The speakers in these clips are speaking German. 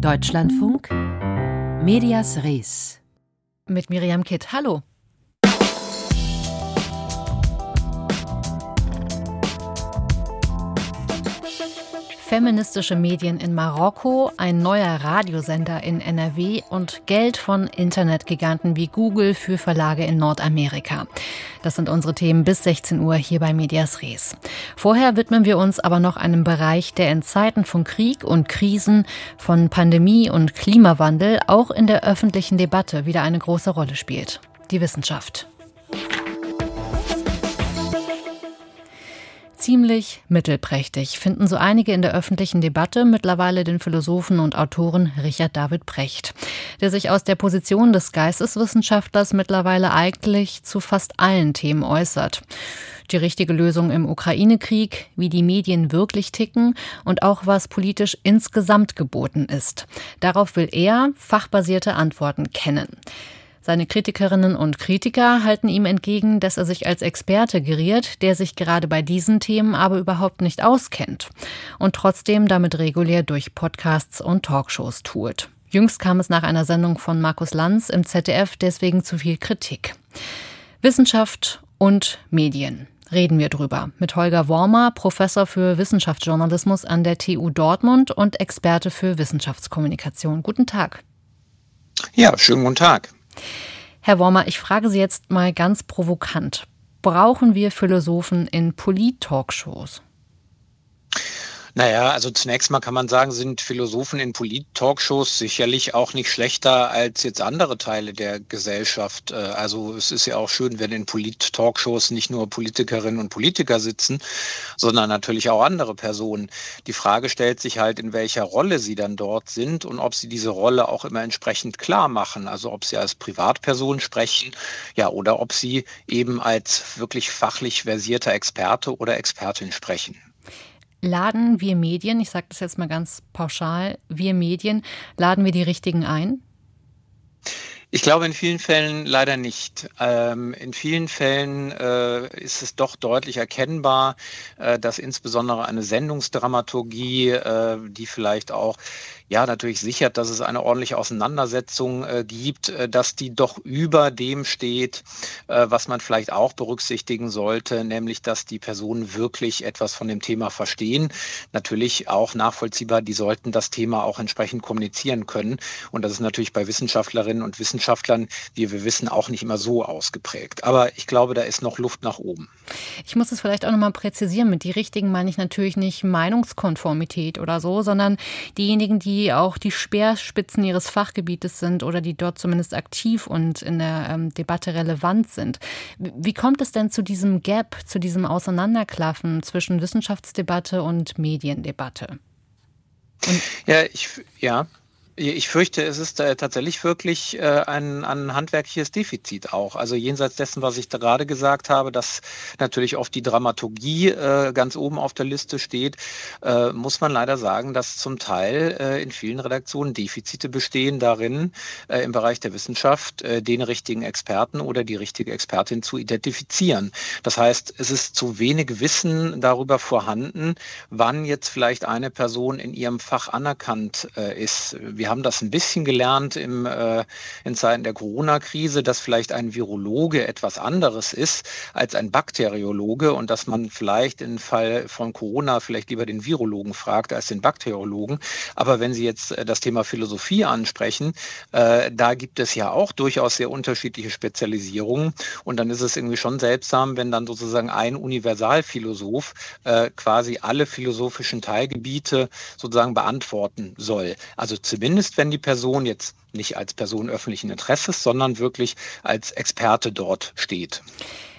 Deutschlandfunk Medias Res mit Miriam Kitt. Hallo. Feministische Medien in Marokko, ein neuer Radiosender in NRW und Geld von Internetgiganten wie Google für Verlage in Nordamerika. Das sind unsere Themen bis 16 Uhr hier bei Medias Res. Vorher widmen wir uns aber noch einem Bereich, der in Zeiten von Krieg und Krisen, von Pandemie und Klimawandel auch in der öffentlichen Debatte wieder eine große Rolle spielt. Die Wissenschaft. Ziemlich mittelprächtig, finden so einige in der öffentlichen Debatte mittlerweile den Philosophen und Autoren Richard David Brecht, der sich aus der Position des Geisteswissenschaftlers mittlerweile eigentlich zu fast allen Themen äußert. Die richtige Lösung im Ukraine-Krieg, wie die Medien wirklich ticken und auch was politisch insgesamt geboten ist. Darauf will er fachbasierte Antworten kennen. Seine Kritikerinnen und Kritiker halten ihm entgegen, dass er sich als Experte geriert, der sich gerade bei diesen Themen aber überhaupt nicht auskennt und trotzdem damit regulär durch Podcasts und Talkshows tourt. Jüngst kam es nach einer Sendung von Markus Lanz im ZDF deswegen zu viel Kritik. Wissenschaft und Medien. Reden wir drüber mit Holger Wormer, Professor für Wissenschaftsjournalismus an der TU Dortmund und Experte für Wissenschaftskommunikation. Guten Tag. Ja, schönen guten Tag. Herr Wormer, ich frage Sie jetzt mal ganz provokant. Brauchen wir Philosophen in Polit-Talkshows? Naja, also zunächst mal kann man sagen, sind Philosophen in Polit-Talkshows sicherlich auch nicht schlechter als jetzt andere Teile der Gesellschaft. Äh, also es ist ja auch schön, wenn in Polit-Talkshows nicht nur Politikerinnen und Politiker sitzen, sondern natürlich auch andere Personen. Die Frage stellt sich halt, in welcher Rolle sie dann dort sind und ob sie diese Rolle auch immer entsprechend klar machen. Also ob sie als Privatperson sprechen, ja, oder ob sie eben als wirklich fachlich versierter Experte oder Expertin sprechen laden wir Medien, ich sage das jetzt mal ganz pauschal, wir Medien, laden wir die richtigen ein? Ich glaube in vielen Fällen leider nicht. Ähm, in vielen Fällen äh, ist es doch deutlich erkennbar, äh, dass insbesondere eine Sendungsdramaturgie, äh, die vielleicht auch ja natürlich sichert, dass es eine ordentliche Auseinandersetzung äh, gibt, äh, dass die doch über dem steht, äh, was man vielleicht auch berücksichtigen sollte, nämlich dass die Personen wirklich etwas von dem Thema verstehen. Natürlich auch nachvollziehbar, die sollten das Thema auch entsprechend kommunizieren können. Und das ist natürlich bei Wissenschaftlerinnen und Wissenschaftlern, wie wir wissen, auch nicht immer so ausgeprägt. Aber ich glaube, da ist noch Luft nach oben. Ich muss es vielleicht auch nochmal präzisieren. Mit die richtigen meine ich natürlich nicht Meinungskonformität oder so, sondern diejenigen, die die auch die Speerspitzen ihres Fachgebietes sind oder die dort zumindest aktiv und in der ähm, Debatte relevant sind. Wie kommt es denn zu diesem Gap, zu diesem Auseinanderklaffen zwischen Wissenschaftsdebatte und Mediendebatte? Und ja, ich, ja, ich fürchte, es ist äh, tatsächlich wirklich äh, ein, ein handwerkliches Defizit auch. Also jenseits dessen, was ich da gerade gesagt habe, dass natürlich oft die Dramaturgie äh, ganz oben auf der Liste steht, muss man leider sagen, dass zum Teil in vielen Redaktionen Defizite bestehen darin, im Bereich der Wissenschaft den richtigen Experten oder die richtige Expertin zu identifizieren. Das heißt, es ist zu wenig Wissen darüber vorhanden, wann jetzt vielleicht eine Person in ihrem Fach anerkannt ist. Wir wir haben das ein bisschen gelernt im, äh, in Zeiten der Corona-Krise, dass vielleicht ein Virologe etwas anderes ist als ein Bakteriologe und dass man vielleicht im Fall von Corona vielleicht lieber den Virologen fragt als den Bakteriologen. Aber wenn Sie jetzt äh, das Thema Philosophie ansprechen, äh, da gibt es ja auch durchaus sehr unterschiedliche Spezialisierungen. Und dann ist es irgendwie schon seltsam, wenn dann sozusagen ein Universalphilosoph äh, quasi alle philosophischen Teilgebiete sozusagen beantworten soll. Also zumindest Zumindest wenn die Person jetzt nicht als Person öffentlichen Interesses, sondern wirklich als Experte dort steht.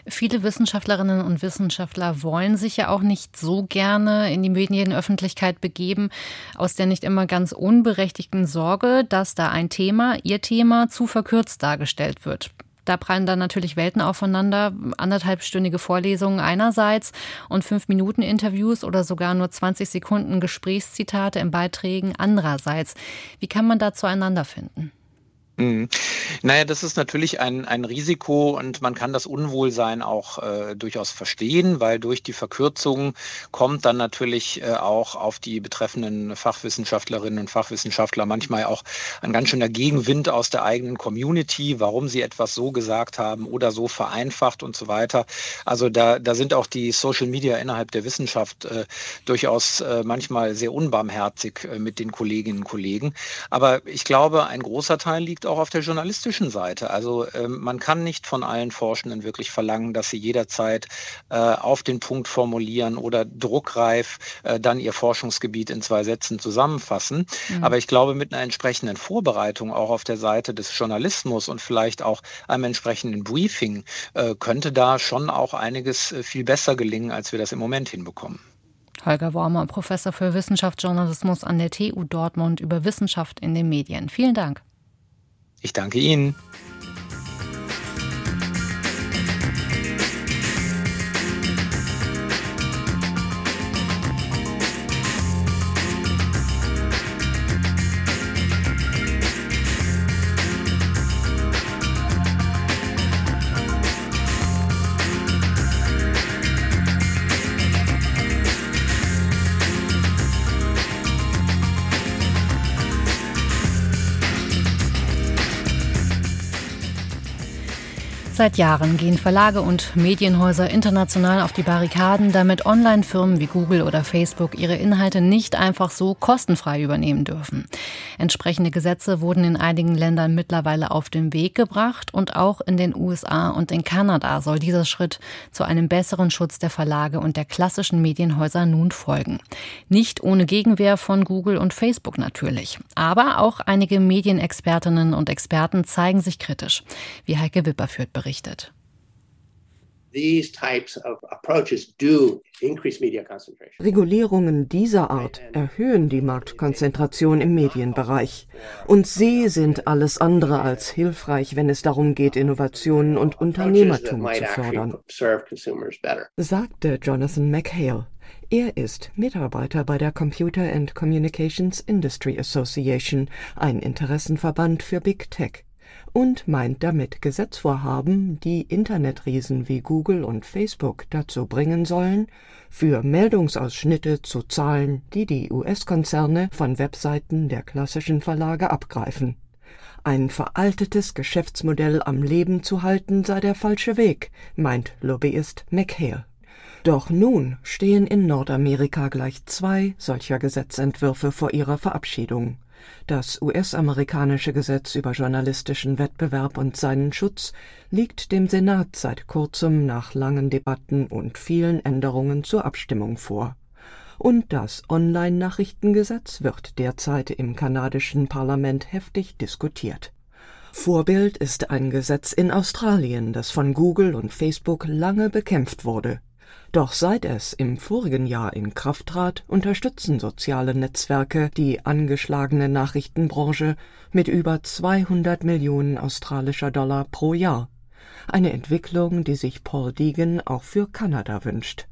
Viele Wissenschaftlerinnen und Wissenschaftler wollen sich ja auch nicht so gerne in die Medienöffentlichkeit begeben, aus der nicht immer ganz unberechtigten Sorge, dass da ein Thema, ihr Thema, zu verkürzt dargestellt wird. Da prallen dann natürlich Welten aufeinander. Anderthalbstündige Vorlesungen einerseits und fünf Minuten Interviews oder sogar nur 20 Sekunden Gesprächszitate in Beiträgen andererseits. Wie kann man da zueinander finden? Mhm. Naja, das ist natürlich ein, ein Risiko und man kann das Unwohlsein auch äh, durchaus verstehen, weil durch die Verkürzung kommt dann natürlich äh, auch auf die betreffenden Fachwissenschaftlerinnen und Fachwissenschaftler manchmal auch ein ganz schöner Gegenwind aus der eigenen Community, warum sie etwas so gesagt haben oder so vereinfacht und so weiter. Also da, da sind auch die Social Media innerhalb der Wissenschaft äh, durchaus äh, manchmal sehr unbarmherzig äh, mit den Kolleginnen und Kollegen. Aber ich glaube, ein großer Teil liegt auch auf der journalistischen Seite. Also ähm, man kann nicht von allen Forschenden wirklich verlangen, dass sie jederzeit äh, auf den Punkt formulieren oder druckreif äh, dann ihr Forschungsgebiet in zwei Sätzen zusammenfassen. Mhm. Aber ich glaube, mit einer entsprechenden Vorbereitung auch auf der Seite des Journalismus und vielleicht auch einem entsprechenden Briefing äh, könnte da schon auch einiges äh, viel besser gelingen, als wir das im Moment hinbekommen. Holger Wormer, Professor für Wissenschaftsjournalismus an der TU Dortmund über Wissenschaft in den Medien. Vielen Dank. Ich danke Ihnen. Seit Jahren gehen Verlage und Medienhäuser international auf die Barrikaden, damit Online-Firmen wie Google oder Facebook ihre Inhalte nicht einfach so kostenfrei übernehmen dürfen. Entsprechende Gesetze wurden in einigen Ländern mittlerweile auf den Weg gebracht und auch in den USA und in Kanada soll dieser Schritt zu einem besseren Schutz der Verlage und der klassischen Medienhäuser nun folgen. Nicht ohne Gegenwehr von Google und Facebook natürlich. Aber auch einige Medienexpertinnen und Experten zeigen sich kritisch, wie Heike Wipper führt berichtet berichtet. Regulierungen dieser Art erhöhen die Marktkonzentration im Medienbereich. Und sie sind alles andere als hilfreich, wenn es darum geht, Innovationen und Unternehmertum zu fördern, sagte Jonathan McHale. Er ist Mitarbeiter bei der Computer and Communications Industry Association, ein Interessenverband für Big Tech und meint damit Gesetzvorhaben, die Internetriesen wie Google und Facebook dazu bringen sollen, für Meldungsausschnitte zu zahlen, die die US-Konzerne von Webseiten der klassischen Verlage abgreifen. Ein veraltetes Geschäftsmodell am Leben zu halten sei der falsche Weg, meint Lobbyist McHale. Doch nun stehen in Nordamerika gleich zwei solcher Gesetzentwürfe vor ihrer Verabschiedung. Das US-amerikanische Gesetz über journalistischen Wettbewerb und seinen Schutz liegt dem Senat seit kurzem nach langen Debatten und vielen Änderungen zur Abstimmung vor. Und das Online-Nachrichtengesetz wird derzeit im kanadischen Parlament heftig diskutiert. Vorbild ist ein Gesetz in Australien, das von Google und Facebook lange bekämpft wurde. Doch seit es im vorigen Jahr in Kraft trat, unterstützen soziale Netzwerke die angeschlagene Nachrichtenbranche mit über 200 Millionen australischer Dollar pro Jahr. Eine Entwicklung, die sich Paul Deegan auch für Kanada wünscht.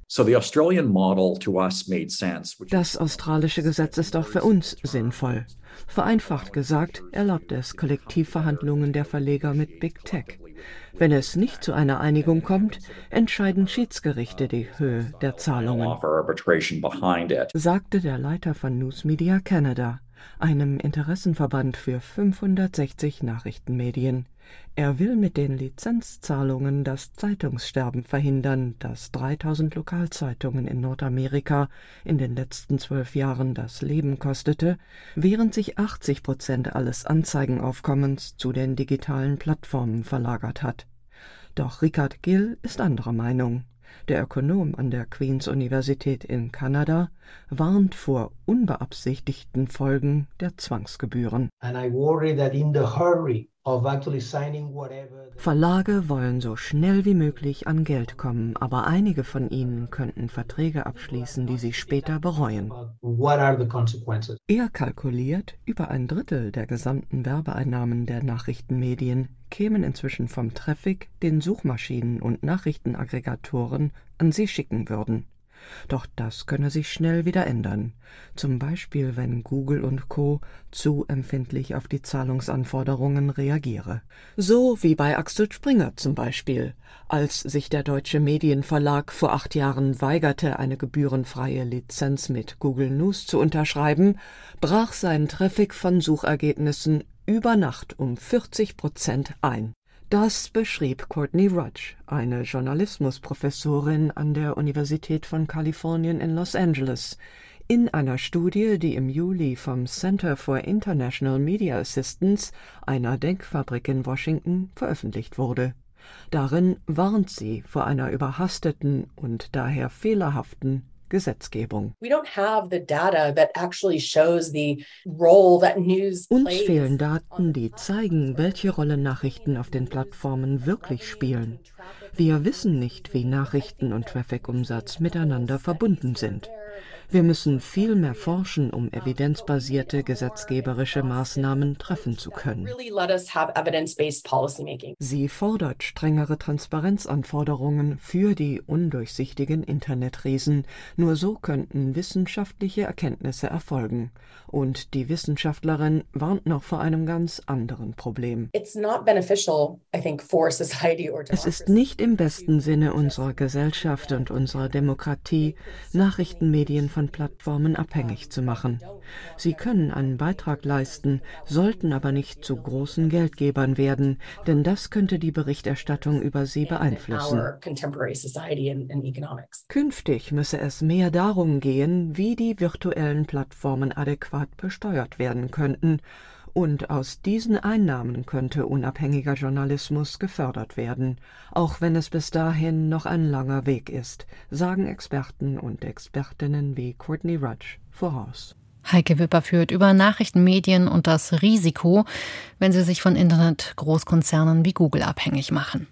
Das australische Gesetz ist auch für uns sinnvoll. Vereinfacht gesagt erlaubt es Kollektivverhandlungen der Verleger mit Big Tech. Wenn es nicht zu einer Einigung kommt, entscheiden Schiedsgerichte die Höhe der Zahlungen, sagte der Leiter von News Media Canada, einem Interessenverband für 560 Nachrichtenmedien. Er will mit den Lizenzzahlungen das Zeitungssterben verhindern, das 3000 Lokalzeitungen in Nordamerika in den letzten zwölf Jahren das Leben kostete, während sich 80 Prozent alles Anzeigenaufkommens zu den digitalen Plattformen verlagert hat. Doch Richard Gill ist anderer Meinung. Der Ökonom an der Queen's Universität in Kanada warnt vor unbeabsichtigten Folgen der Zwangsgebühren. And I worry that in the hurry Verlage wollen so schnell wie möglich an Geld kommen, aber einige von ihnen könnten Verträge abschließen, die sie später bereuen. Er kalkuliert, über ein Drittel der gesamten Werbeeinnahmen der Nachrichtenmedien kämen inzwischen vom Traffic, den Suchmaschinen und Nachrichtenaggregatoren an sie schicken würden. Doch das könne sich schnell wieder ändern. Zum Beispiel, wenn Google und Co. zu empfindlich auf die Zahlungsanforderungen reagiere. So wie bei Axel Springer zum Beispiel. Als sich der Deutsche Medienverlag vor acht Jahren weigerte, eine gebührenfreie Lizenz mit Google News zu unterschreiben, brach sein Traffic von Suchergebnissen über Nacht um 40 Prozent ein. Das beschrieb Courtney Rudge, eine Journalismusprofessorin an der Universität von Kalifornien in Los Angeles, in einer Studie, die im Juli vom Center for International Media Assistance, einer Denkfabrik in Washington, veröffentlicht wurde. Darin warnt sie vor einer überhasteten und daher fehlerhaften Gesetzgebung. Uns fehlen Daten, die zeigen, welche Rolle Nachrichten auf den Plattformen wirklich spielen. Wir wissen nicht, wie Nachrichten und Traffic-Umsatz miteinander verbunden sind. Wir müssen viel mehr forschen, um evidenzbasierte gesetzgeberische Maßnahmen treffen zu können. Sie fordert strengere Transparenzanforderungen für die undurchsichtigen Internetriesen. Nur so könnten wissenschaftliche Erkenntnisse erfolgen. Und die Wissenschaftlerin warnt noch vor einem ganz anderen Problem. Es ist nicht im besten Sinne unserer Gesellschaft und unserer Demokratie, Nachrichtenmedien von Plattformen abhängig zu machen. Sie können einen Beitrag leisten, sollten aber nicht zu großen Geldgebern werden, denn das könnte die Berichterstattung über sie beeinflussen. Künftig müsse es mehr darum gehen, wie die virtuellen Plattformen adäquat besteuert werden könnten, und aus diesen Einnahmen könnte unabhängiger Journalismus gefördert werden, auch wenn es bis dahin noch ein langer Weg ist, sagen Experten und Expertinnen wie Courtney Rudge voraus. Heike Wipper führt über Nachrichtenmedien und das Risiko, wenn sie sich von Internet-Großkonzernen wie Google abhängig machen.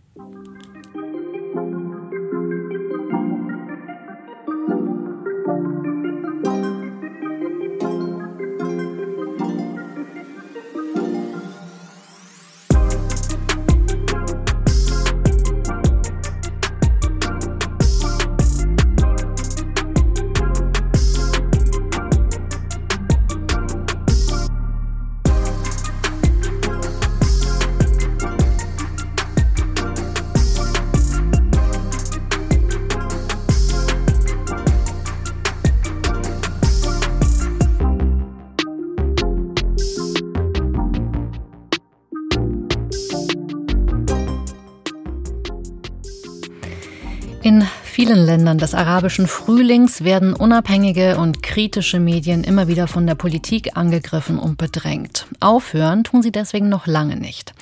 Vielen Ländern des arabischen Frühlings werden unabhängige und kritische Medien immer wieder von der Politik angegriffen und bedrängt. Aufhören tun sie deswegen noch lange nicht.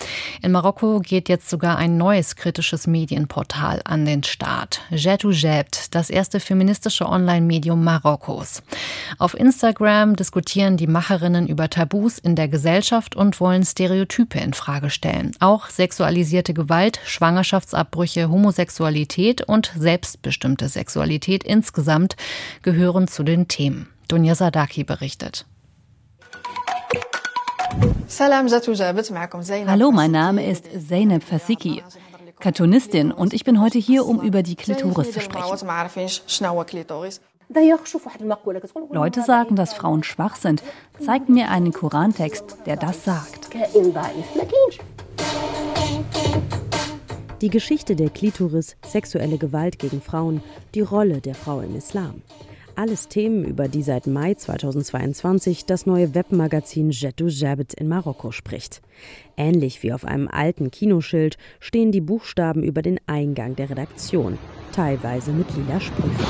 In Marokko geht jetzt sogar ein neues kritisches Medienportal an den Start. Jetou Jebt, das erste feministische Online-Medium Marokkos. Auf Instagram diskutieren die Macherinnen über Tabus in der Gesellschaft und wollen Stereotype in Frage stellen. Auch sexualisierte Gewalt, Schwangerschaftsabbrüche, Homosexualität und Selbst selbstbestimmte Sexualität insgesamt gehören zu den Themen. Dunja Sadaki berichtet. Hallo, mein Name ist Zeynep Fasiki, Cartoonistin und ich bin heute hier, um über die Klitoris zu sprechen. Leute sagen, dass Frauen schwach sind. Zeigt mir einen Korantext, der das sagt. Die Geschichte der Klitoris, sexuelle Gewalt gegen Frauen, die Rolle der Frau im Islam. Alles Themen, über die seit Mai 2022 das neue Webmagazin Jetou Jabet in Marokko spricht. Ähnlich wie auf einem alten Kinoschild stehen die Buchstaben über den Eingang der Redaktion, teilweise mit lila Sprüchen.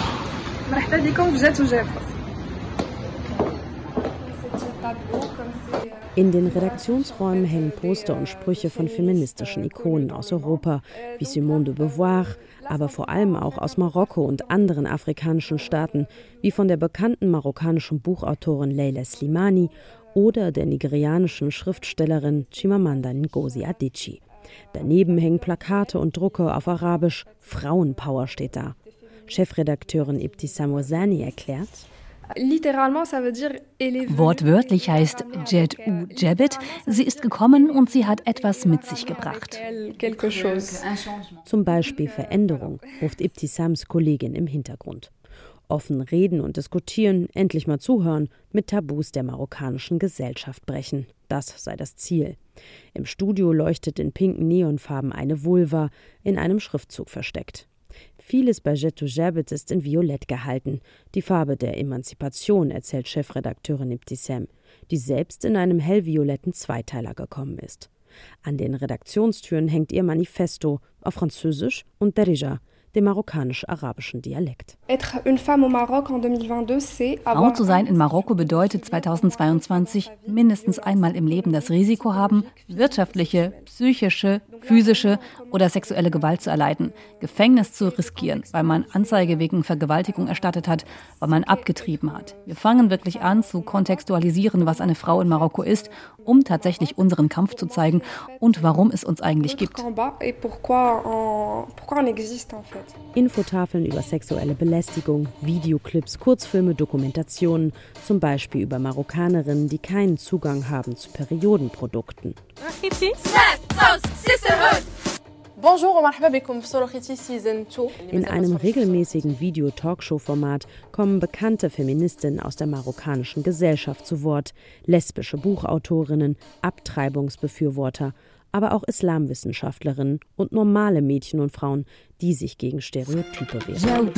In den Redaktionsräumen hängen Poster und Sprüche von feministischen Ikonen aus Europa, wie Simone de Beauvoir, aber vor allem auch aus Marokko und anderen afrikanischen Staaten, wie von der bekannten marokkanischen Buchautorin Leila Slimani oder der nigerianischen Schriftstellerin Chimamanda Ngozi Adichie. Daneben hängen Plakate und Drucke auf Arabisch. Frauenpower steht da. Chefredakteurin Ibtissam Ozani erklärt, Wortwörtlich heißt Jed U Jebet, sie ist gekommen und sie hat etwas mit sich gebracht. Zum Beispiel Veränderung, ruft Ibtisams Kollegin im Hintergrund. Offen reden und diskutieren, endlich mal zuhören, mit Tabus der marokkanischen Gesellschaft brechen. Das sei das Ziel. Im Studio leuchtet in pinken Neonfarben eine Vulva, in einem Schriftzug versteckt. Vieles bei Jetou Jabet ist in Violett gehalten, die Farbe der Emanzipation, erzählt Chefredakteurin Ibtissem, die selbst in einem hellvioletten Zweiteiler gekommen ist. An den Redaktionstüren hängt ihr Manifesto auf Französisch und Derija, dem marokkanisch-arabischen Dialekt. Frau zu sein in Marokko bedeutet 2022 mindestens einmal im Leben das Risiko haben, wirtschaftliche, psychische, physische oder sexuelle Gewalt zu erleiden, Gefängnis zu riskieren, weil man Anzeige wegen Vergewaltigung erstattet hat, weil man abgetrieben hat. Wir fangen wirklich an zu kontextualisieren, was eine Frau in Marokko ist, um tatsächlich unseren Kampf zu zeigen und warum es uns eigentlich gibt. Infotafeln über sexuelle Belästigung, Videoclips, Kurzfilme, Dokumentationen, zum Beispiel über Marokkanerinnen, die keinen Zugang haben zu Periodenprodukten. In einem regelmäßigen Video-Talkshow-Format kommen bekannte Feministinnen aus der marokkanischen Gesellschaft zu Wort, lesbische Buchautorinnen, Abtreibungsbefürworter aber auch Islamwissenschaftlerinnen und normale Mädchen und Frauen, die sich gegen Stereotype wehren.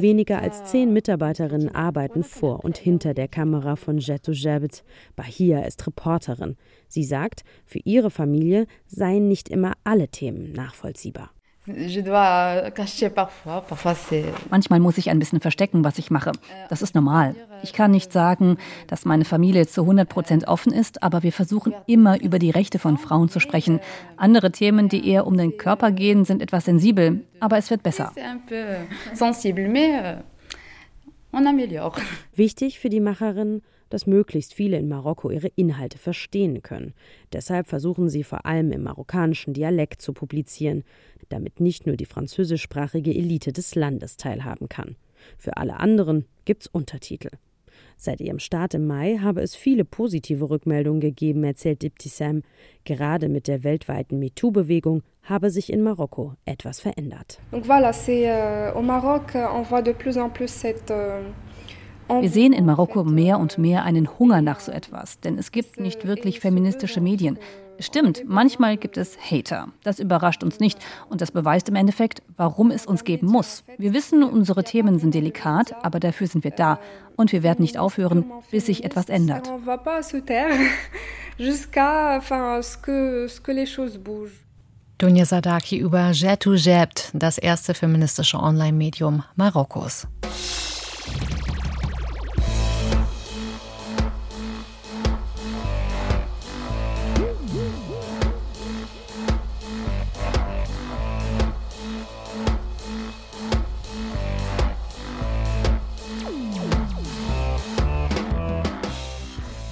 Weniger als zehn Mitarbeiterinnen arbeiten vor und hinter der Kamera von Jetou Jabet. Bahia ist Reporterin. Sie sagt, für ihre Familie seien nicht immer alle Themen nachvollziehbar. Manchmal muss ich ein bisschen verstecken, was ich mache. Das ist normal. Ich kann nicht sagen, dass meine Familie zu 100 Prozent offen ist, aber wir versuchen immer über die Rechte von Frauen zu sprechen. Andere Themen, die eher um den Körper gehen, sind etwas sensibel, aber es wird besser. Wichtig für die Macherin, dass möglichst viele in Marokko ihre Inhalte verstehen können. Deshalb versuchen sie vor allem im marokkanischen Dialekt zu publizieren, damit nicht nur die französischsprachige Elite des Landes teilhaben kann. Für alle anderen gibt's Untertitel. Seit ihrem Start im Mai habe es viele positive Rückmeldungen gegeben, erzählt Diptissam. Gerade mit der weltweiten MeToo-Bewegung habe sich in Marokko etwas verändert. Donc voilà, euh, au Maroc, on voit de plus en plus cette euh, wir sehen in Marokko mehr und mehr einen Hunger nach so etwas, denn es gibt nicht wirklich feministische Medien. Stimmt, manchmal gibt es Hater. Das überrascht uns nicht und das beweist im Endeffekt, warum es uns geben muss. Wir wissen, unsere Themen sind delikat, aber dafür sind wir da und wir werden nicht aufhören, bis sich etwas ändert. Dunja Sadaki über Jetou Jebt, das erste feministische Online-Medium Marokkos.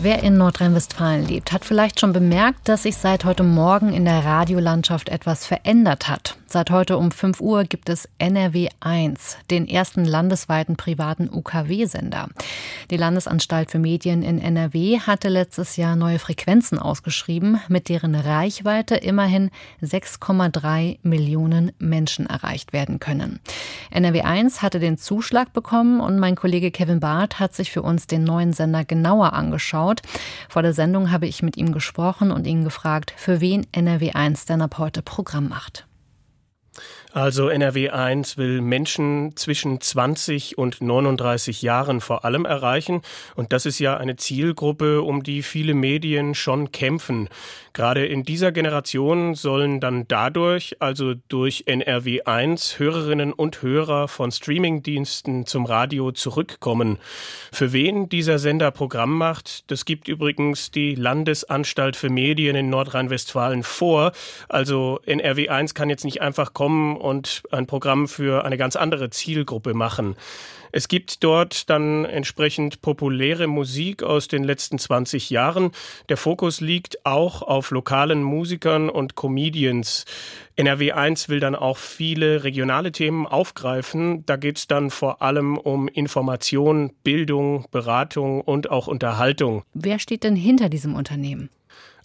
Wer in Nordrhein-Westfalen lebt, hat vielleicht schon bemerkt, dass sich seit heute Morgen in der Radiolandschaft etwas verändert hat. Seit heute um 5 Uhr gibt es NRW 1, den ersten landesweiten privaten UKW-Sender. Die Landesanstalt für Medien in NRW hatte letztes Jahr neue Frequenzen ausgeschrieben, mit deren Reichweite immerhin 6,3 Millionen Menschen erreicht werden können. NRW 1 hatte den Zuschlag bekommen und mein Kollege Kevin Barth hat sich für uns den neuen Sender genauer angeschaut. Vor der Sendung habe ich mit ihm gesprochen und ihn gefragt, für wen NRW 1 denn ab heute Programm macht. Also NRW 1 will Menschen zwischen 20 und 39 Jahren vor allem erreichen. Und das ist ja eine Zielgruppe, um die viele Medien schon kämpfen. Gerade in dieser Generation sollen dann dadurch, also durch NRW 1, Hörerinnen und Hörer von Streamingdiensten zum Radio zurückkommen. Für wen dieser Sender Programm macht, das gibt übrigens die Landesanstalt für Medien in Nordrhein-Westfalen vor. Also NRW 1 kann jetzt nicht einfach kommen und ein Programm für eine ganz andere Zielgruppe machen. Es gibt dort dann entsprechend populäre Musik aus den letzten 20 Jahren. Der Fokus liegt auch auf lokalen Musikern und Comedians. NRW 1 will dann auch viele regionale Themen aufgreifen. Da geht es dann vor allem um Information, Bildung, Beratung und auch Unterhaltung. Wer steht denn hinter diesem Unternehmen?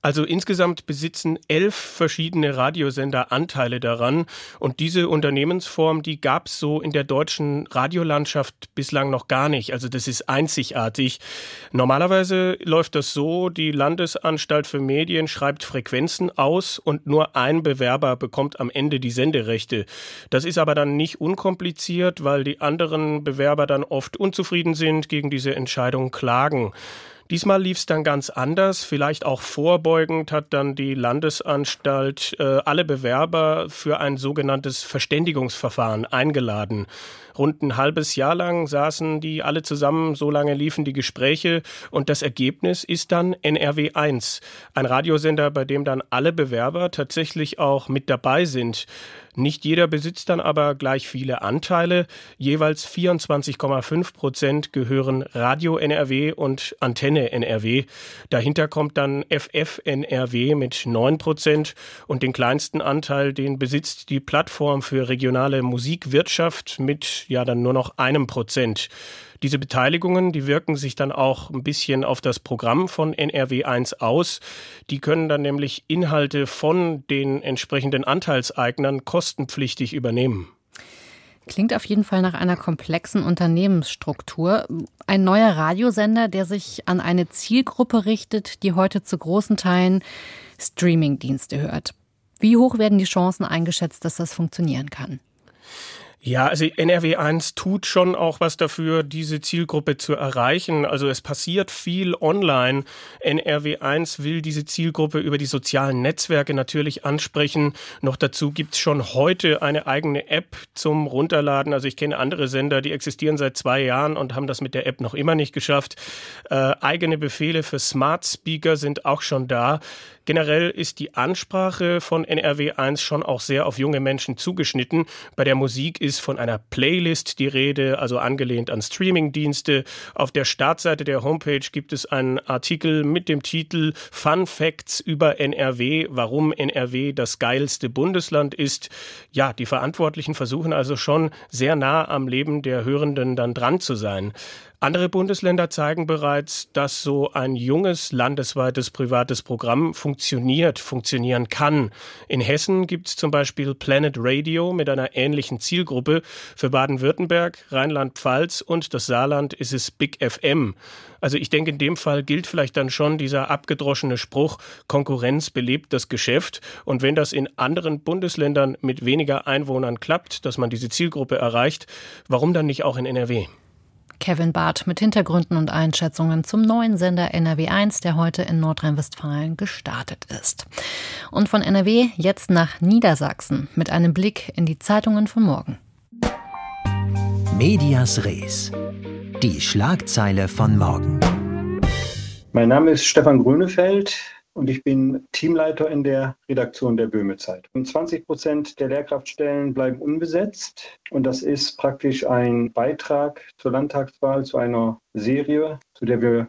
Also insgesamt besitzen elf verschiedene Radiosender Anteile daran. Und diese Unternehmensform, die gab es so in der deutschen Radiolandschaft bislang noch gar nicht. Also das ist einzigartig. Normalerweise läuft das so, die Landesanstalt für Medien schreibt Frequenzen aus und nur ein Bewerber bekommt am Ende die Senderechte. Das ist aber dann nicht unkompliziert, weil die anderen Bewerber dann oft unzufrieden sind, gegen diese Entscheidung klagen. Diesmal lief es dann ganz anders. Vielleicht auch vorbeugend hat dann die Landesanstalt äh, alle Bewerber für ein sogenanntes Verständigungsverfahren eingeladen. Rund ein halbes Jahr lang saßen die alle zusammen, so lange liefen die Gespräche und das Ergebnis ist dann NRW 1, ein Radiosender, bei dem dann alle Bewerber tatsächlich auch mit dabei sind. Nicht jeder besitzt dann aber gleich viele Anteile. Jeweils 24,5 Prozent gehören Radio NRW und Antenne NRW. Dahinter kommt dann FF NRW mit 9 Prozent und den kleinsten Anteil, den besitzt die Plattform für regionale Musikwirtschaft mit ja dann nur noch einem Prozent. Diese Beteiligungen, die wirken sich dann auch ein bisschen auf das Programm von NRW1 aus. Die können dann nämlich Inhalte von den entsprechenden Anteilseignern kostenpflichtig übernehmen. Klingt auf jeden Fall nach einer komplexen Unternehmensstruktur. Ein neuer Radiosender, der sich an eine Zielgruppe richtet, die heute zu großen Teilen Streamingdienste hört. Wie hoch werden die Chancen eingeschätzt, dass das funktionieren kann? Ja, also NRW 1 tut schon auch was dafür, diese Zielgruppe zu erreichen. Also es passiert viel online. NRW 1 will diese Zielgruppe über die sozialen Netzwerke natürlich ansprechen. Noch dazu gibt's schon heute eine eigene App zum Runterladen. Also ich kenne andere Sender, die existieren seit zwei Jahren und haben das mit der App noch immer nicht geschafft. Äh, eigene Befehle für Smart Speaker sind auch schon da. Generell ist die Ansprache von NRW 1 schon auch sehr auf junge Menschen zugeschnitten. Bei der Musik ist von einer Playlist die Rede, also angelehnt an Streamingdienste. Auf der Startseite der Homepage gibt es einen Artikel mit dem Titel Fun Facts über NRW, warum NRW das geilste Bundesland ist. Ja, die Verantwortlichen versuchen also schon sehr nah am Leben der Hörenden dann dran zu sein. Andere Bundesländer zeigen bereits, dass so ein junges landesweites privates Programm funktioniert, funktionieren kann. In Hessen gibt es zum Beispiel Planet Radio mit einer ähnlichen Zielgruppe. Für Baden-Württemberg, Rheinland-Pfalz und das Saarland ist es Big FM. Also ich denke, in dem Fall gilt vielleicht dann schon dieser abgedroschene Spruch, Konkurrenz belebt das Geschäft. Und wenn das in anderen Bundesländern mit weniger Einwohnern klappt, dass man diese Zielgruppe erreicht, warum dann nicht auch in NRW? Kevin Barth mit Hintergründen und Einschätzungen zum neuen Sender NRW1, der heute in Nordrhein-Westfalen gestartet ist. Und von NRW jetzt nach Niedersachsen mit einem Blick in die Zeitungen von morgen. Medias Res. Die Schlagzeile von morgen. Mein Name ist Stefan Grünefeld und ich bin Teamleiter in der Redaktion der Böhme Zeit. 20 Prozent der Lehrkraftstellen bleiben unbesetzt und das ist praktisch ein Beitrag zur Landtagswahl, zu einer Serie, zu der wir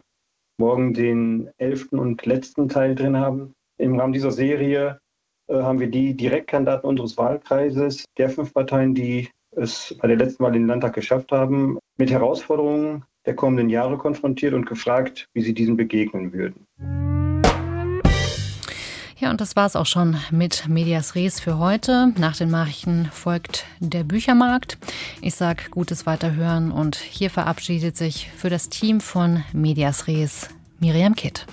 morgen den elften und letzten Teil drin haben. Im Rahmen dieser Serie äh, haben wir die Direktkandidaten unseres Wahlkreises, der fünf Parteien, die es bei der letzten Wahl in den Landtag geschafft haben, mit Herausforderungen der kommenden Jahre konfrontiert und gefragt, wie sie diesen begegnen würden. Ja, und das war es auch schon mit Medias Res für heute. Nach den Nachrichten folgt der Büchermarkt. Ich sage gutes Weiterhören und hier verabschiedet sich für das Team von Medias Res Miriam Kitt.